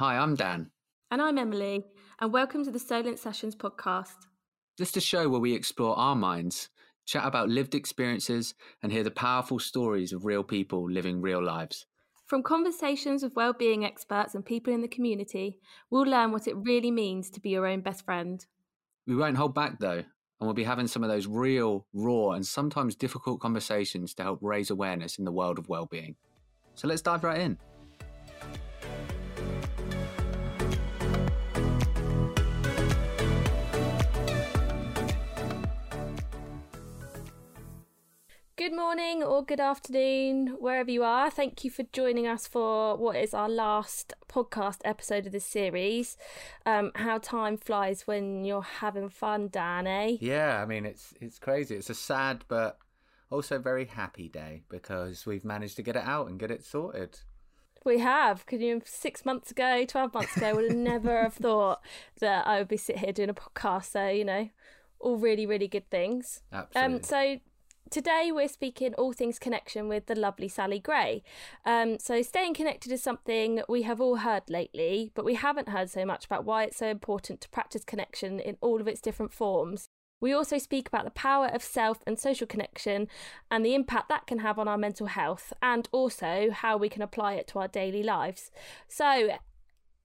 Hi, I'm Dan. And I'm Emily, and welcome to the Solent Sessions podcast. This is a show where we explore our minds, chat about lived experiences, and hear the powerful stories of real people living real lives. From conversations with well-being experts and people in the community, we'll learn what it really means to be your own best friend. We won't hold back though, and we'll be having some of those real, raw, and sometimes difficult conversations to help raise awareness in the world of well-being. So let's dive right in. Good morning or good afternoon, wherever you are. Thank you for joining us for what is our last podcast episode of this series. Um, how time flies when you're having fun, Dan, eh? Yeah, I mean it's it's crazy. It's a sad but also very happy day because we've managed to get it out and get it sorted. We have. Could you six months ago, twelve months ago, would have never have thought that I would be sitting here doing a podcast. So you know, all really, really good things. Absolutely. Um, so today we're speaking all things connection with the lovely Sally Gray. Um, so staying connected is something we have all heard lately, but we haven't heard so much about why it's so important to practice connection in all of its different forms. We also speak about the power of self and social connection and the impact that can have on our mental health, and also how we can apply it to our daily lives. So,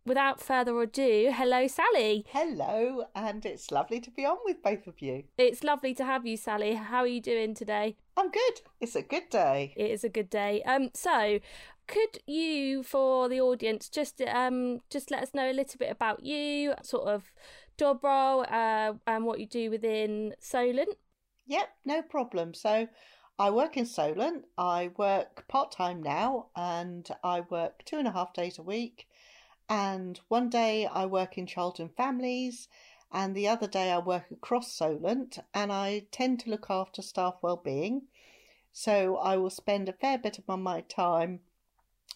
without further ado, hello, Sally. Hello, and it's lovely to be on with both of you. It's lovely to have you, Sally. How are you doing today? I'm good. It's a good day. It is a good day. Um, so could you, for the audience, just um just let us know a little bit about you, sort of job role, uh, and what you do within Solent? Yep, no problem. So I work in Solent. I work part time now, and I work two and a half days a week. And one day I work in child and families, and the other day I work across Solent, and I tend to look after staff well-being. So I will spend a fair bit of my time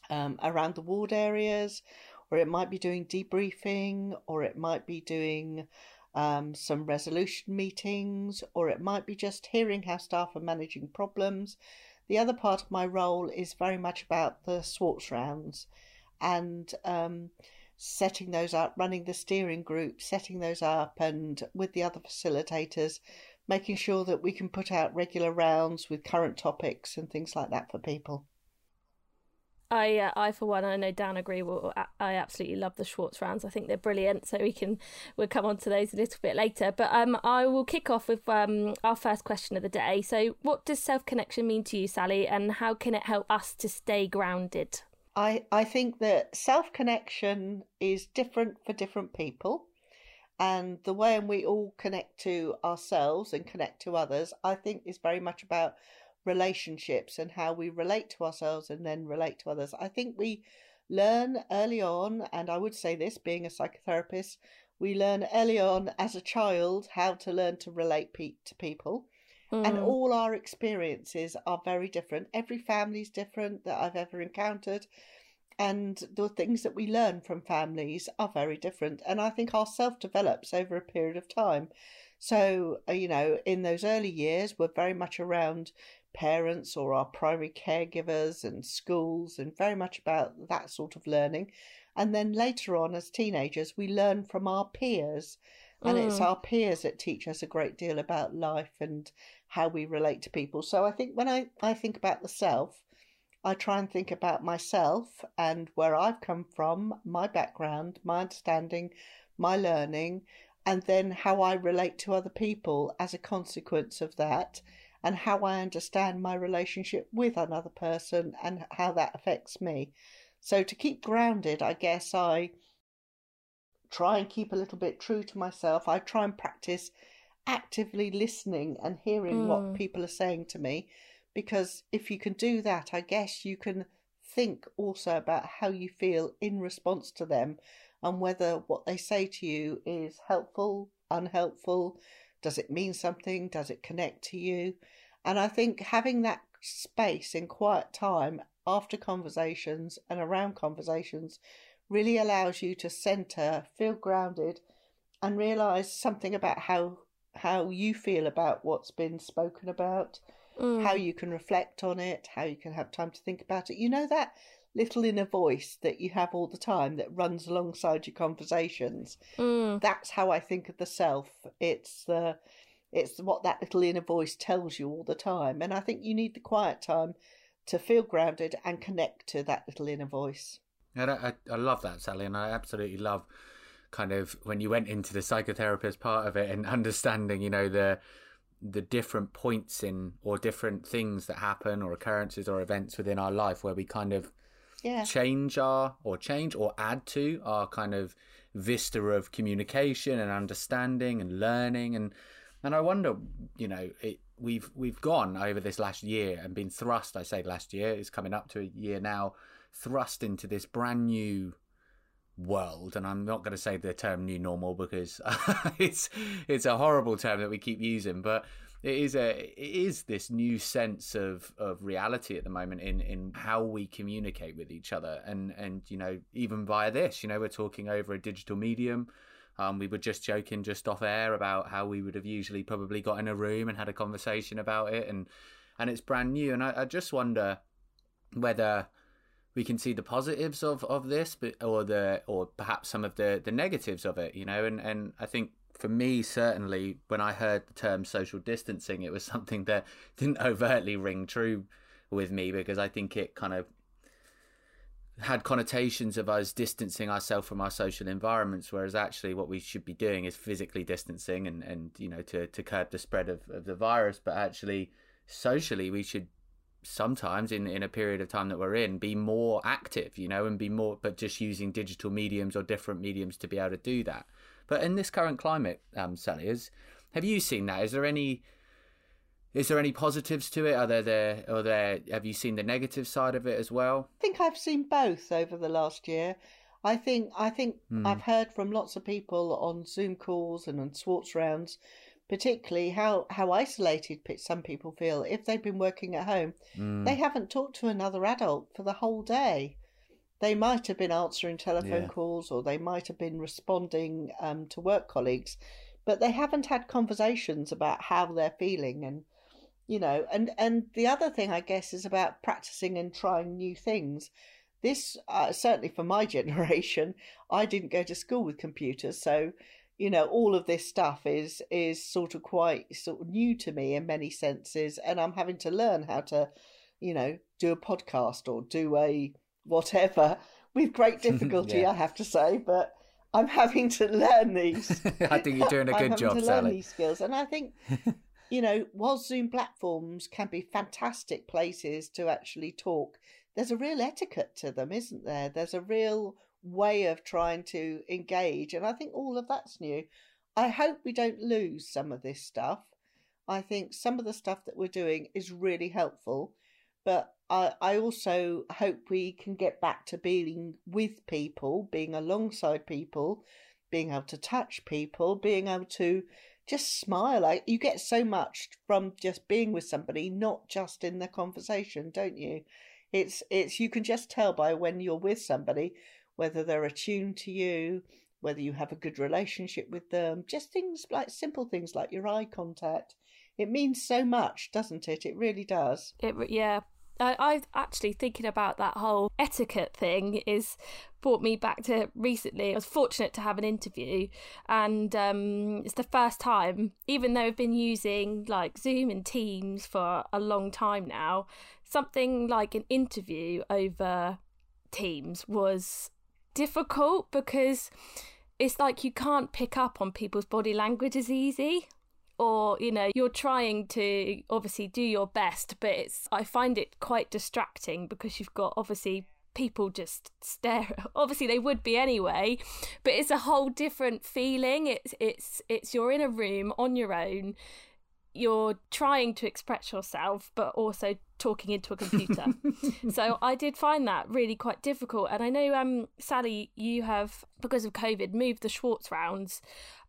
um, around the ward areas, or it might be doing debriefing, or it might be doing um, some resolution meetings, or it might be just hearing how staff are managing problems. The other part of my role is very much about the Schwartz rounds and um, setting those up, running the steering group, setting those up, and with the other facilitators, making sure that we can put out regular rounds with current topics and things like that for people. I, uh, I for one, I know Dan agree. Well, I absolutely love the Schwartz rounds. I think they're brilliant. So we can we'll come on to those a little bit later. But um, I will kick off with um our first question of the day. So, what does self connection mean to you, Sally, and how can it help us to stay grounded? I, I think that self connection is different for different people. And the way in we all connect to ourselves and connect to others, I think, is very much about relationships and how we relate to ourselves and then relate to others. I think we learn early on, and I would say this being a psychotherapist, we learn early on as a child how to learn to relate pe- to people. Mm. And all our experiences are very different. Every family's different that I've ever encountered. And the things that we learn from families are very different. And I think our self develops over a period of time. So, uh, you know, in those early years, we're very much around parents or our primary caregivers and schools and very much about that sort of learning. And then later on, as teenagers, we learn from our peers. And mm. it's our peers that teach us a great deal about life and how we relate to people. So I think when I, I think about the self, I try and think about myself and where I've come from, my background, my understanding, my learning, and then how I relate to other people as a consequence of that, and how I understand my relationship with another person and how that affects me. So to keep grounded, I guess I try and keep a little bit true to myself. I try and practice actively listening and hearing mm. what people are saying to me because if you can do that, I guess you can think also about how you feel in response to them and whether what they say to you is helpful, unhelpful, does it mean something, does it connect to you? And I think having that space in quiet time after conversations and around conversations really allows you to center, feel grounded, and realize something about how how you feel about what's been spoken about, mm. how you can reflect on it, how you can have time to think about it. You know that little inner voice that you have all the time that runs alongside your conversations. Mm. That's how I think of the self. It's the it's what that little inner voice tells you all the time. And I think you need the quiet time to feel grounded and connect to that little inner voice. I, I, I love that, Sally, and I absolutely love kind of when you went into the psychotherapist part of it and understanding, you know, the the different points in or different things that happen or occurrences or events within our life where we kind of yeah. change our or change or add to our kind of vista of communication and understanding and learning and and I wonder, you know, it, we've we've gone over this last year and been thrust. I say last year is coming up to a year now, thrust into this brand new world and i'm not going to say the term new normal because it's it's a horrible term that we keep using but it is a it is this new sense of of reality at the moment in in how we communicate with each other. And and you know even via this you know we're talking over a digital medium. Um, we were just joking just off air about how we would have usually probably got in a room and had a conversation about it and and it's brand new. And I, I just wonder whether we can see the positives of, of this but or the or perhaps some of the, the negatives of it you know and, and I think for me, certainly, when I heard the term social distancing, it was something that didn't overtly ring true with me because I think it kind of had connotations of us distancing ourselves from our social environments, whereas actually what we should be doing is physically distancing and, and you know, to, to curb the spread of, of the virus. But actually, socially, we should sometimes in, in a period of time that we're in be more active, you know, and be more, but just using digital mediums or different mediums to be able to do that. But in this current climate, um, Sally, is have you seen that? Is there any is there any positives to it? Are there there or there have you seen the negative side of it as well? I think I've seen both over the last year. I think I think mm. I've heard from lots of people on Zoom calls and on Schwartz rounds, particularly how how isolated some people feel if they've been working at home. Mm. They haven't talked to another adult for the whole day they might have been answering telephone yeah. calls or they might have been responding um, to work colleagues, but they haven't had conversations about how they're feeling and you know and and the other thing i guess is about practicing and trying new things this uh, certainly for my generation i didn't go to school with computers so you know all of this stuff is is sort of quite sort of new to me in many senses and i'm having to learn how to you know do a podcast or do a whatever with great difficulty, yeah. I have to say, but I'm having to learn these. I think you're doing a good I'm job, to Sally. Learn these skills, and I think you know, while Zoom platforms can be fantastic places to actually talk, there's a real etiquette to them, isn't there? There's a real way of trying to engage, and I think all of that's new. I hope we don't lose some of this stuff. I think some of the stuff that we're doing is really helpful, but I, I also hope we can get back to being with people, being alongside people, being able to touch people, being able to just smile. Like you get so much from just being with somebody, not just in the conversation, don't you? It's it's you can just tell by when you're with somebody whether they're attuned to you, whether you have a good relationship with them, just things like simple things like your eye contact. It means so much, doesn't it? It really does. It yeah, I, I've actually thinking about that whole etiquette thing is brought me back to recently. I was fortunate to have an interview, and um, it's the first time, even though I've been using like Zoom and Teams for a long time now, something like an interview over Teams was difficult because it's like you can't pick up on people's body language as easy or you know you're trying to obviously do your best but it's i find it quite distracting because you've got obviously people just stare obviously they would be anyway but it's a whole different feeling. It's it's it's you're in a room on your own you're trying to express yourself but also talking into a computer. So i did find that really quite difficult. And i know um sally you have because of covid moved the schwartz rounds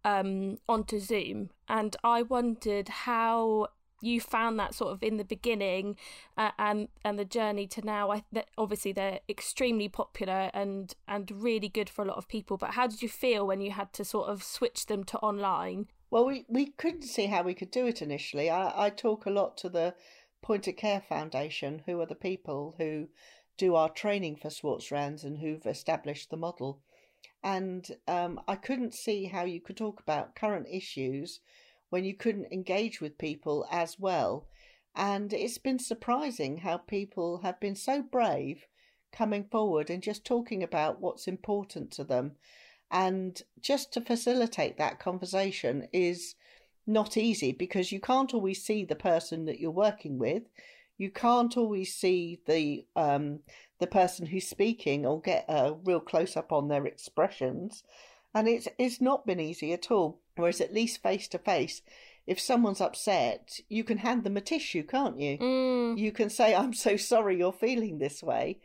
um, onto Zoom, and I wondered how you found that sort of in the beginning uh, and and the journey to now. I, that obviously they're extremely popular and and really good for a lot of people. But how did you feel when you had to sort of switch them to online? Well we we couldn't see how we could do it initially. I, I talk a lot to the point of care foundation who are the people who do our training for Schwartz rounds and who've established the model. And um, I couldn't see how you could talk about current issues when you couldn't engage with people as well. And it's been surprising how people have been so brave coming forward and just talking about what's important to them. And just to facilitate that conversation is not easy because you can't always see the person that you're working with. You can't always see the um, the person who's speaking or get a real close up on their expressions, and it's it's not been easy at all. Whereas at least face to face, if someone's upset, you can hand them a tissue, can't you? Mm. You can say, "I'm so sorry you're feeling this way,"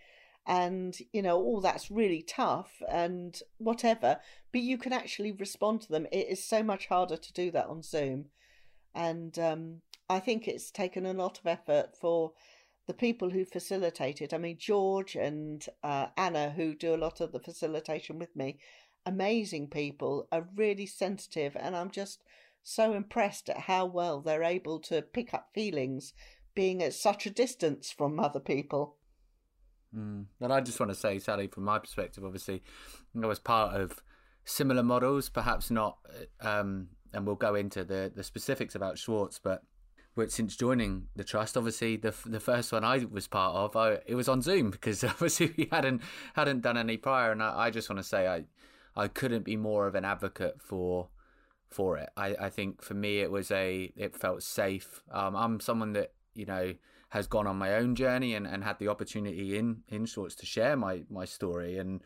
and you know all that's really tough and whatever but you can actually respond to them. It is so much harder to do that on zoom and um, i think it's taken a lot of effort for the people who facilitate it. I mean george and uh, anna who do a lot of the facilitation with me amazing people are really sensitive and i'm just so impressed at how well they're able to pick up feelings being at such a distance from other people Mm. And I just want to say, Sally, from my perspective, obviously, I was part of similar models, perhaps not, um, and we'll go into the, the specifics about Schwartz, but since joining the trust, obviously the the first one I was part of, I, it was on Zoom because obviously we hadn't hadn't done any prior, and I, I just want to say I I couldn't be more of an advocate for for it. I, I think for me it was a it felt safe. Um, I'm someone that you know has gone on my own journey and, and had the opportunity in in Schwartz to share my my story. And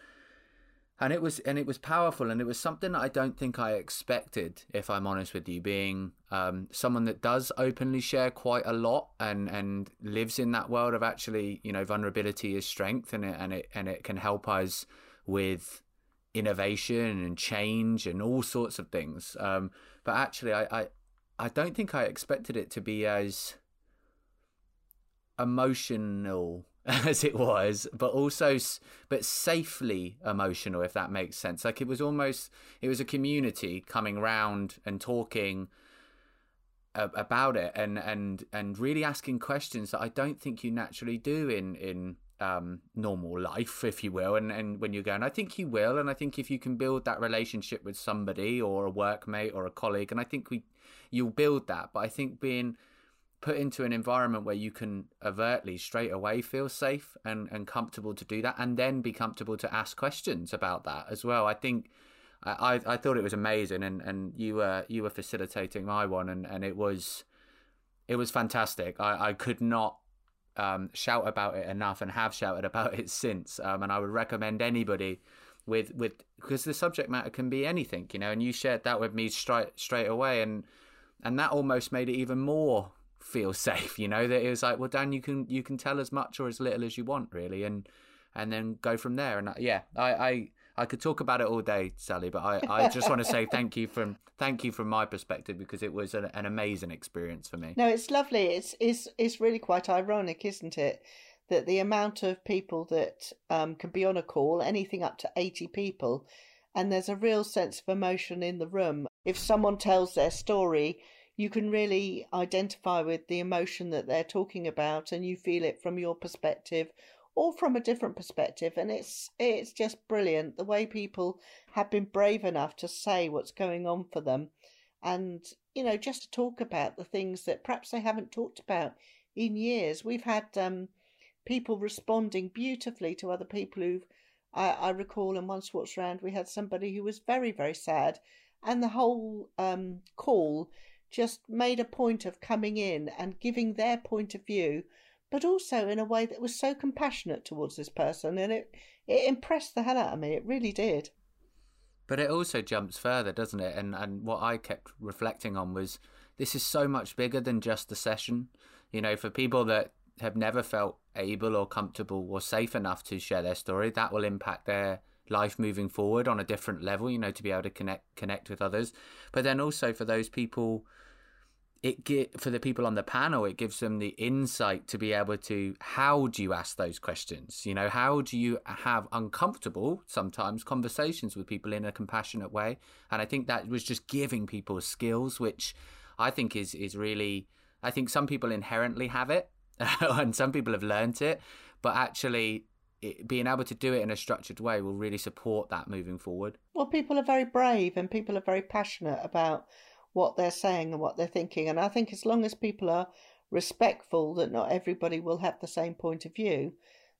and it was and it was powerful. And it was something that I don't think I expected if I'm honest with you being um, someone that does openly share quite a lot and and lives in that world of actually you know vulnerability is strength and it and it and it can help us with innovation and change and all sorts of things. Um, but actually I, I I don't think I expected it to be as emotional as it was, but also but safely emotional, if that makes sense. Like it was almost it was a community coming round and talking about it and and and really asking questions that I don't think you naturally do in in um, normal life, if you will, and and when you're going, I think you will, and I think if you can build that relationship with somebody or a workmate or a colleague, and I think we you'll build that, but I think being put into an environment where you can overtly straight away feel safe and, and comfortable to do that and then be comfortable to ask questions about that as well. I think i i thought it was amazing and and you were you were facilitating my one and and it was it was fantastic. I i could not um, shout about it enough and have shouted about it since um, and i would recommend anybody with with because the subject matter can be anything you know and you shared that with me straight straight away and and that almost made it even more feel safe you know that it was like well dan you can you can tell as much or as little as you want really and and then go from there and uh, yeah i i I could talk about it all day, Sally, but I, I just want to say thank you from thank you from my perspective because it was an, an amazing experience for me. No, it's lovely. It's it's it's really quite ironic, isn't it? That the amount of people that um, can be on a call, anything up to eighty people, and there's a real sense of emotion in the room. If someone tells their story, you can really identify with the emotion that they're talking about and you feel it from your perspective or from a different perspective and it's it's just brilliant the way people have been brave enough to say what's going on for them and you know just to talk about the things that perhaps they haven't talked about in years. We've had um, people responding beautifully to other people who've I, I recall in one Schwartz round we had somebody who was very very sad and the whole um, call just made a point of coming in and giving their point of view, but also in a way that was so compassionate towards this person, and it it impressed the hell out of me. It really did. But it also jumps further, doesn't it? And and what I kept reflecting on was this is so much bigger than just the session. You know, for people that have never felt able or comfortable or safe enough to share their story, that will impact their life moving forward on a different level, you know, to be able to connect connect with others. But then also for those people it get for the people on the panel it gives them the insight to be able to how do you ask those questions you know how do you have uncomfortable sometimes conversations with people in a compassionate way and i think that was just giving people skills which i think is is really i think some people inherently have it and some people have learned it but actually it, being able to do it in a structured way will really support that moving forward. Well, people are very brave and people are very passionate about what they're saying and what they're thinking. And I think as long as people are respectful that not everybody will have the same point of view,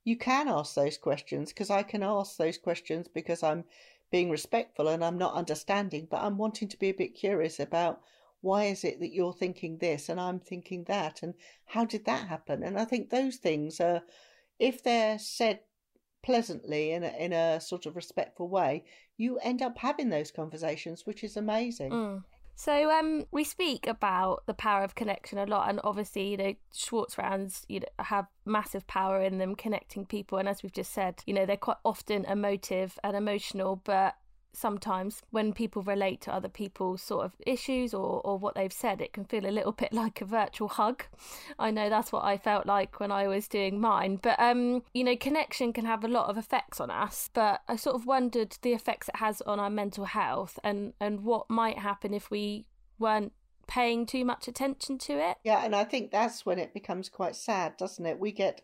you can ask those questions because I can ask those questions because I'm being respectful and I'm not understanding, but I'm wanting to be a bit curious about why is it that you're thinking this and I'm thinking that and how did that happen? And I think those things are, if they're said pleasantly in a, in a sort of respectful way, you end up having those conversations, which is amazing. Mm. So um, we speak about the power of connection a lot, and obviously, you know, Schwartz rounds you know, have massive power in them connecting people, and as we've just said, you know, they're quite often emotive and emotional, but sometimes when people relate to other people's sort of issues or, or what they've said, it can feel a little bit like a virtual hug. I know that's what I felt like when I was doing mine. But, um, you know, connection can have a lot of effects on us. But I sort of wondered the effects it has on our mental health and, and what might happen if we weren't paying too much attention to it. Yeah, and I think that's when it becomes quite sad, doesn't it? We get,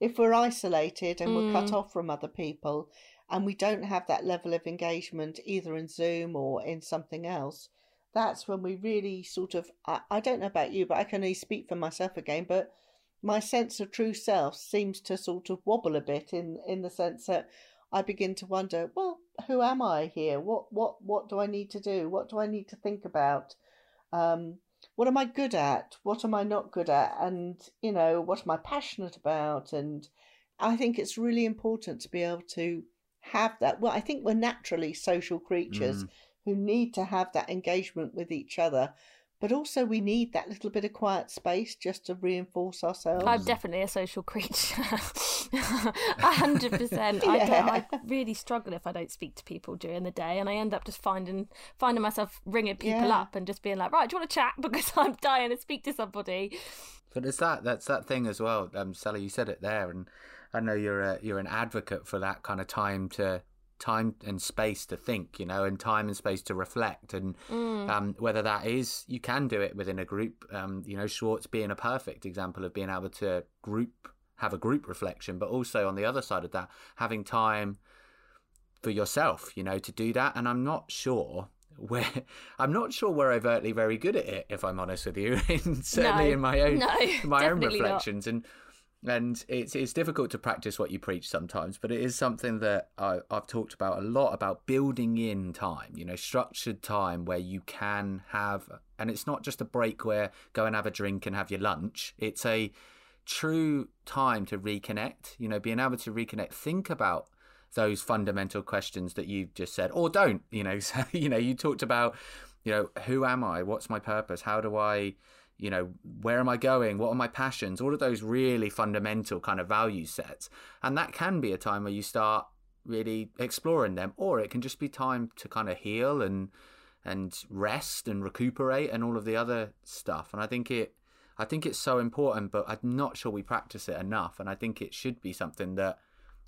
if we're isolated and mm. we're cut mm. off from other people, and we don't have that level of engagement either in Zoom or in something else, that's when we really sort of I, I don't know about you, but I can only speak for myself again, but my sense of true self seems to sort of wobble a bit in in the sense that I begin to wonder, well, who am I here? What what what do I need to do? What do I need to think about? Um, what am I good at? What am I not good at? And you know, what am I passionate about? And I think it's really important to be able to have that. Well, I think we're naturally social creatures mm. who need to have that engagement with each other. But also, we need that little bit of quiet space just to reinforce ourselves. I'm definitely a social creature. hundred percent. I, I really struggle if I don't speak to people during the day, and I end up just finding finding myself ringing people yeah. up and just being like, "Right, do you want to chat?" Because I'm dying to speak to somebody. But it's that that's that thing as well, um, Sally. You said it there, and I know you're a, you're an advocate for that kind of time to time and space to think, you know, and time and space to reflect, and mm. um, whether that is you can do it within a group. Um, you know, Schwartz being a perfect example of being able to group have a group reflection, but also on the other side of that, having time for yourself, you know, to do that. And I'm not sure where I'm not sure we're overtly very good at it, if I'm honest with you. certainly no, in my own no, my own reflections, not. and and it's it's difficult to practice what you preach sometimes, but it is something that I, I've talked about a lot about building in time, you know, structured time where you can have, and it's not just a break where go and have a drink and have your lunch. It's a true time to reconnect, you know, being able to reconnect. Think about those fundamental questions that you've just said, or don't, you know. So, you know, you talked about, you know, who am I? What's my purpose? How do I you know, where am I going? What are my passions? All of those really fundamental kind of value sets. And that can be a time where you start really exploring them, or it can just be time to kind of heal and and rest and recuperate and all of the other stuff. And I think it I think it's so important, but I'm not sure we practice it enough. And I think it should be something that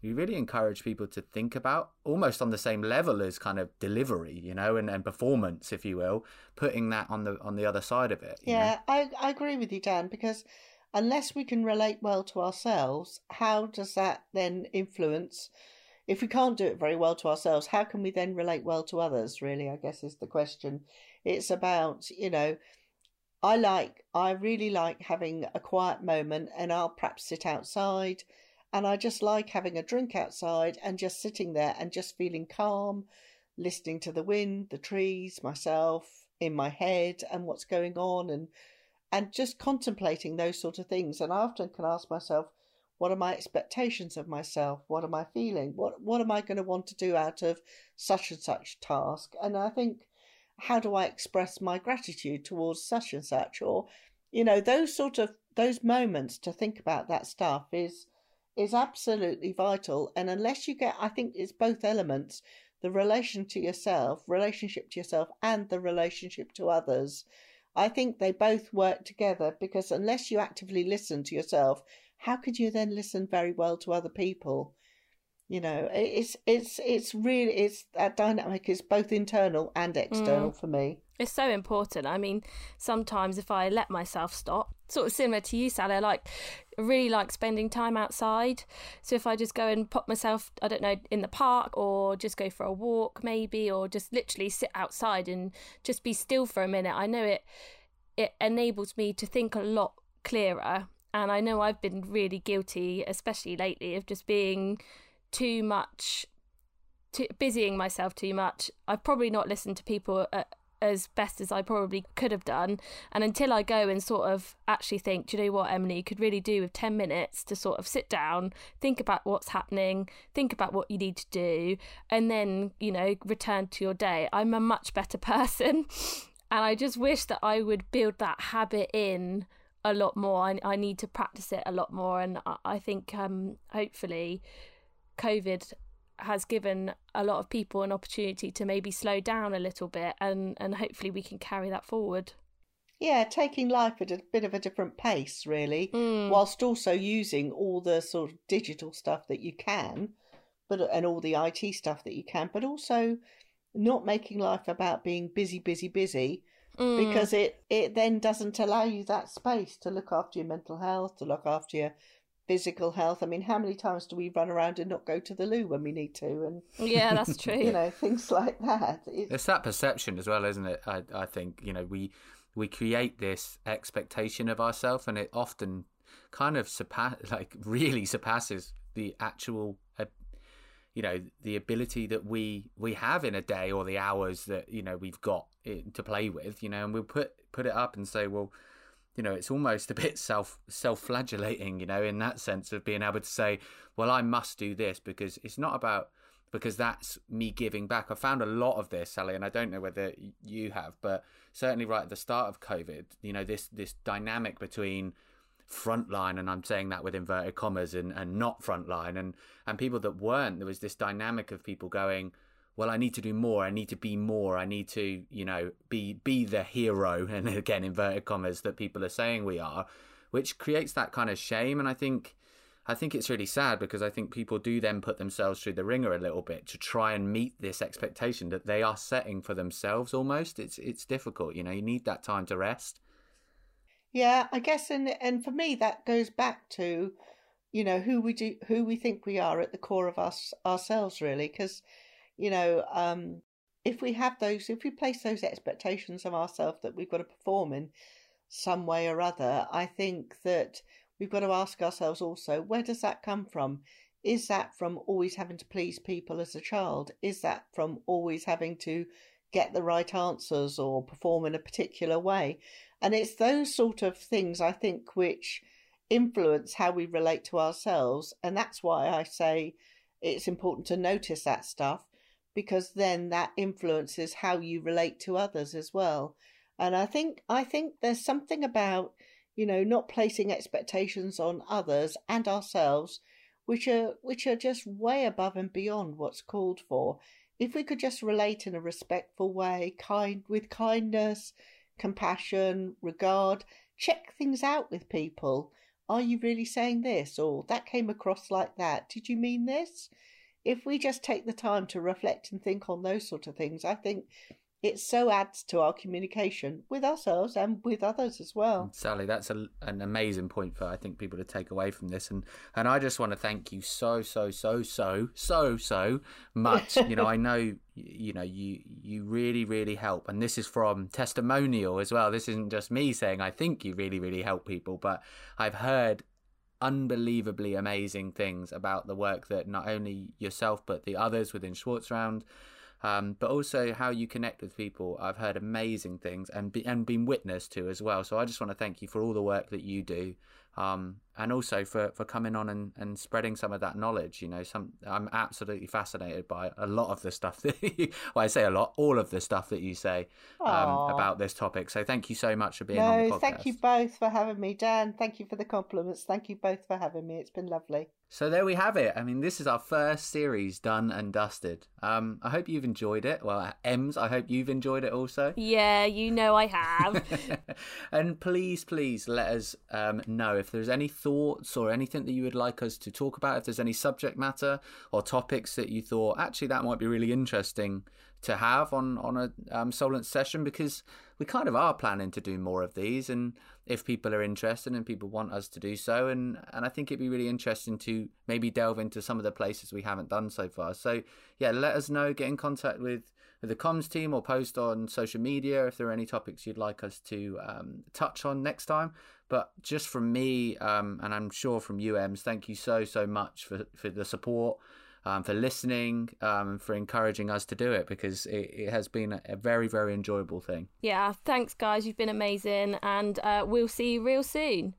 we really encourage people to think about almost on the same level as kind of delivery you know and, and performance if you will putting that on the on the other side of it yeah I, I agree with you dan because unless we can relate well to ourselves how does that then influence if we can't do it very well to ourselves how can we then relate well to others really i guess is the question. It's about you know i like i really like having a quiet moment and i'll perhaps sit outside and I just like having a drink outside and just sitting there and just feeling calm, listening to the wind, the trees, myself in my head and what's going on and and just contemplating those sort of things. And I often can ask myself, what are my expectations of myself? What am I feeling? What what am I going to want to do out of such and such task? And I think how do I express my gratitude towards such and such or you know those sort of those moments to think about that stuff is is absolutely vital. And unless you get, I think it's both elements the relation to yourself, relationship to yourself, and the relationship to others. I think they both work together because unless you actively listen to yourself, how could you then listen very well to other people? You know, it's it's it's really it's that dynamic is both internal and external mm. for me. It's so important. I mean, sometimes if I let myself stop, sort of similar to you, Sally, I like really like spending time outside. So if I just go and pop myself, I don't know, in the park or just go for a walk maybe or just literally sit outside and just be still for a minute, I know it it enables me to think a lot clearer. And I know I've been really guilty, especially lately, of just being too much too, busying myself too much. I've probably not listened to people uh, as best as I probably could have done. And until I go and sort of actually think, do you know what, Emily, you could really do with 10 minutes to sort of sit down, think about what's happening, think about what you need to do, and then, you know, return to your day. I'm a much better person. and I just wish that I would build that habit in a lot more. I, I need to practice it a lot more. And I, I think um, hopefully COVID has given a lot of people an opportunity to maybe slow down a little bit and and hopefully we can carry that forward yeah taking life at a bit of a different pace really mm. whilst also using all the sort of digital stuff that you can but and all the IT stuff that you can but also not making life about being busy busy busy mm. because it it then doesn't allow you that space to look after your mental health to look after your physical health. I mean, how many times do we run around and not go to the loo when we need to? And yeah, that's true. you know, things like that. It's, it's that perception as well, isn't it? I, I think you know we we create this expectation of ourselves, and it often kind of surpass like really surpasses the actual. Uh, you know the ability that we we have in a day or the hours that you know we've got to play with you know and we'll put put it up and say well you know it's almost a bit self self flagellating you know in that sense of being able to say well i must do this because it's not about because that's me giving back. I found a lot of this sally and i don't know whether you have but certainly right at the start of covid you know this this dynamic between frontline and i'm saying that with inverted commas and, and not frontline and and people that weren't there was this dynamic of people going well i need to do more i need to be more i need to you know be be the hero and again inverted commas that people are saying we are which creates that kind of shame and i think i think it's really sad because i think people do then put themselves through the ringer a little bit to try and meet this expectation that they are setting for themselves almost. It's it's difficult you know you need that time to rest. Yeah i guess and and for me that goes back to you know who we do who we think we are at the core of us ourselves really because you know, um, if we have those, if we place those expectations of ourselves that we've got to perform in some way or other, I think that we've got to ask ourselves also, where does that come from? Is that from always having to please people as a child? Is that from always having to get the right answers or perform in a particular way? And it's those sort of things, I think, which influence how we relate to ourselves. And that's why I say it's important to notice that stuff because then that influences how you relate to others as well. And I think I think there's something about you know not placing expectations on others and ourselves which are which are just way above and beyond what's called for. If we could just relate in a respectful way, kind with kindness, compassion, regard, check things out with people. Are you really saying this? Or that came across like that. Did you mean this? If we just take the time to reflect and think on those sort of things, I think it so adds to our communication with ourselves and with others as well. Sally, that's a, an amazing point for I think people to take away from this, and and I just want to thank you so so so so so so much. you know, I know you know you you really really help, and this is from testimonial as well. This isn't just me saying I think you really really help people, but I've heard unbelievably amazing things about the work that not only yourself but the others within Schwartz round, um, but also how you connect with people. I've heard amazing things and be, and been witness to as well. So I just want to thank you for all the work that you do um, and also for, for coming on and, and spreading some of that knowledge. You know, some I'm absolutely fascinated by a lot of the stuff that you, well, I say a lot, all of the stuff that you say um, about this topic. So thank you so much for being no, on the podcast. Thank you both for having me, Dan. Thank you for the compliments. Thank you both for having me. It's been lovely. So there we have it. I mean, this is our first series done and dusted. Um, I hope you've enjoyed it. Well, Ems, I hope you've enjoyed it also. Yeah, you know I have. and please, please let us um, know if there's any thoughts or anything that you would like us to talk about, if there's any subject matter or topics that you thought actually that might be really interesting to have on on a um, Solent session, because we kind of are planning to do more of these, and if people are interested and people want us to do so, and and I think it'd be really interesting to maybe delve into some of the places we haven't done so far. So yeah, let us know. Get in contact with with the comms team or post on social media if there are any topics you'd like us to um, touch on next time. But just from me, um, and I'm sure from Ems, thank you so, so much for, for the support, um, for listening, um, for encouraging us to do it because it, it has been a very, very enjoyable thing. Yeah, thanks, guys. You've been amazing, and uh, we'll see you real soon.